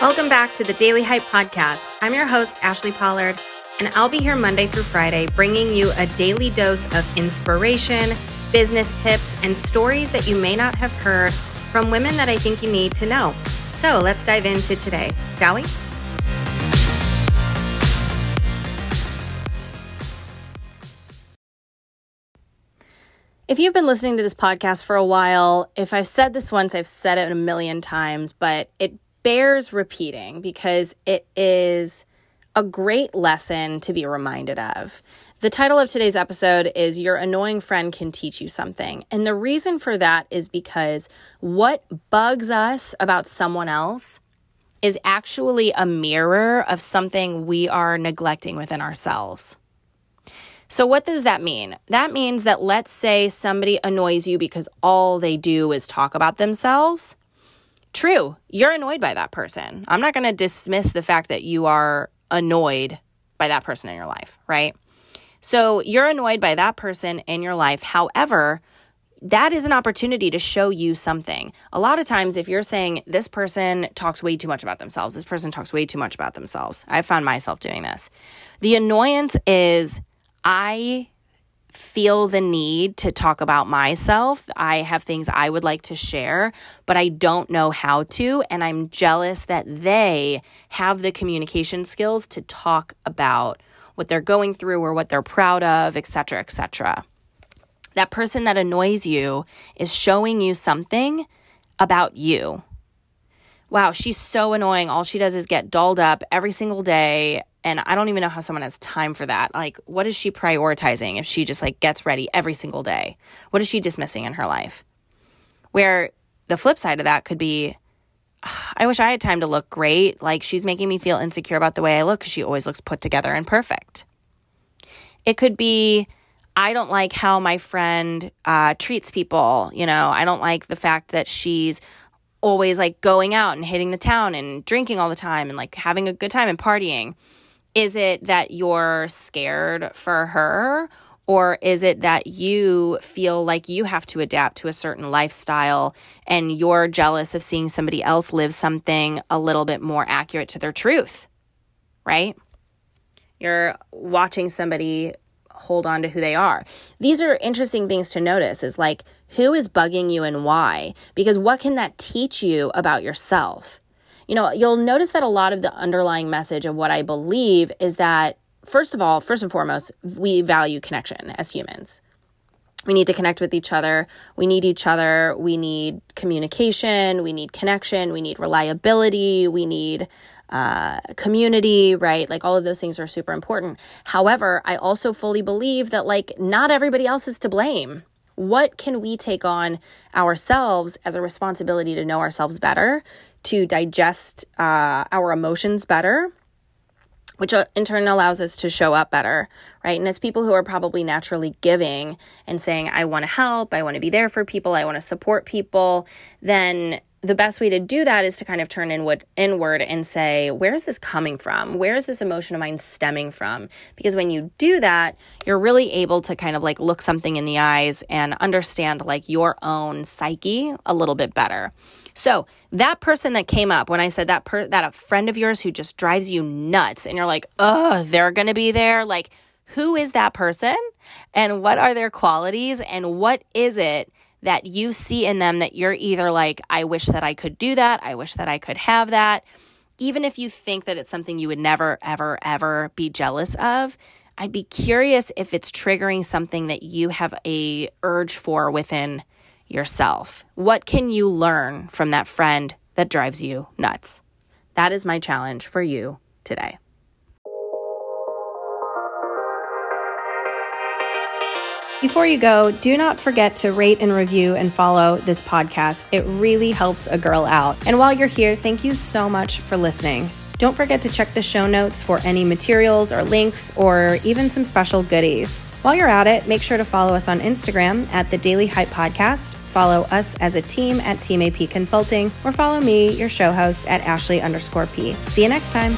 Welcome back to the Daily Hype Podcast. I'm your host, Ashli Pollard, and I'll be here Monday through Friday bringing you a daily dose of inspiration, business tips, and stories that you may not have heard from women that I think you need to know. So let's dive into today, shall we? If you've been listening to this podcast for a while, if I've said this once, I've said it a million times, but it bears repeating because it is a great lesson to be reminded of. The title of today's episode is Your Annoying Friend Can Teach You Something. And the reason for that is because what bugs us about someone else is actually a mirror of something we are neglecting within ourselves. So, what does that mean? That means that let's say somebody annoys you because all they do is talk about themselves. True, you're annoyed by that person. I'm not going to dismiss the fact that you are annoyed by that person in your life, right? So you're annoyed by that person in your life. However, that is an opportunity to show you something. A lot of times, if you're saying this person talks way too much about themselves, this person talks way too much about themselves, I found myself doing this. The annoyance is I feel the need to talk about myself. I have things I would like to share, but I don't know how to. And I'm jealous that they have the communication skills to talk about what they're going through or what they're proud of, etc., etc. That person that annoys you is showing you something about you. Wow, she's so annoying. All she does is get dolled up every single day and I don't even know how someone has time for that. Like, what is she prioritizing if she just like gets ready every single day? What is she dismissing in her life? Where the flip side of that could be, I wish I had time to look great. Like, she's making me feel insecure about the way I look because she always looks put together and perfect. It could be, I don't like how my friend uh, treats people. You know, I don't like the fact that she's always like going out and hitting the town and drinking all the time and like having a good time and partying. Is it that you're scared for her? Or is it that you feel like you have to adapt to a certain lifestyle and you're jealous of seeing somebody else live something a little bit more accurate to their truth? Right? You're watching somebody hold on to who they are. These are interesting things to notice is like who is bugging you and why? Because what can that teach you about yourself? You know, you'll notice that a lot of the underlying message of what I believe is that, first of all, first and foremost, we value connection as humans. We need to connect with each other. We need each other. We need communication. We need connection. We need reliability. We need uh, community, right? Like all of those things are super important. However, I also fully believe that like not everybody else is to blame. What can we take on ourselves as a responsibility to know ourselves better, to digest uh, our emotions better, which uh, in turn allows us to show up better, right? And as people who are probably naturally giving and saying, I want to help, I want to be there for people, I want to support people, then the best way to do that is to kind of turn inward inward and say where is this coming from where is this emotion of mine stemming from because when you do that you're really able to kind of like look something in the eyes and understand like your own psyche a little bit better so that person that came up when I said that per- that a friend of yours who just drives you nuts and you're like, "Oh, they're to be there." Like, who is that person? And what are their qualities and what is it that you see in them that you're either like, "I wish that I could do that. I wish that I could have that." Even if you think that it's something you would never ever ever be jealous of, I'd be curious if it's triggering something that you have a urge for within yourself? What can you learn from that friend that drives you nuts? That is my challenge for you today. Before you go, do not forget to rate and review and follow this podcast. It really helps a girl out. And while you're here, thank you so much for listening. Don't forget to check the show notes for any materials or links or even some special goodies. While you're at it, make sure to follow us on Instagram at the Daily Hype Podcast Follow us as a team at Team AP Consulting or follow me, your show host, at Ashli underscore P. See you next time.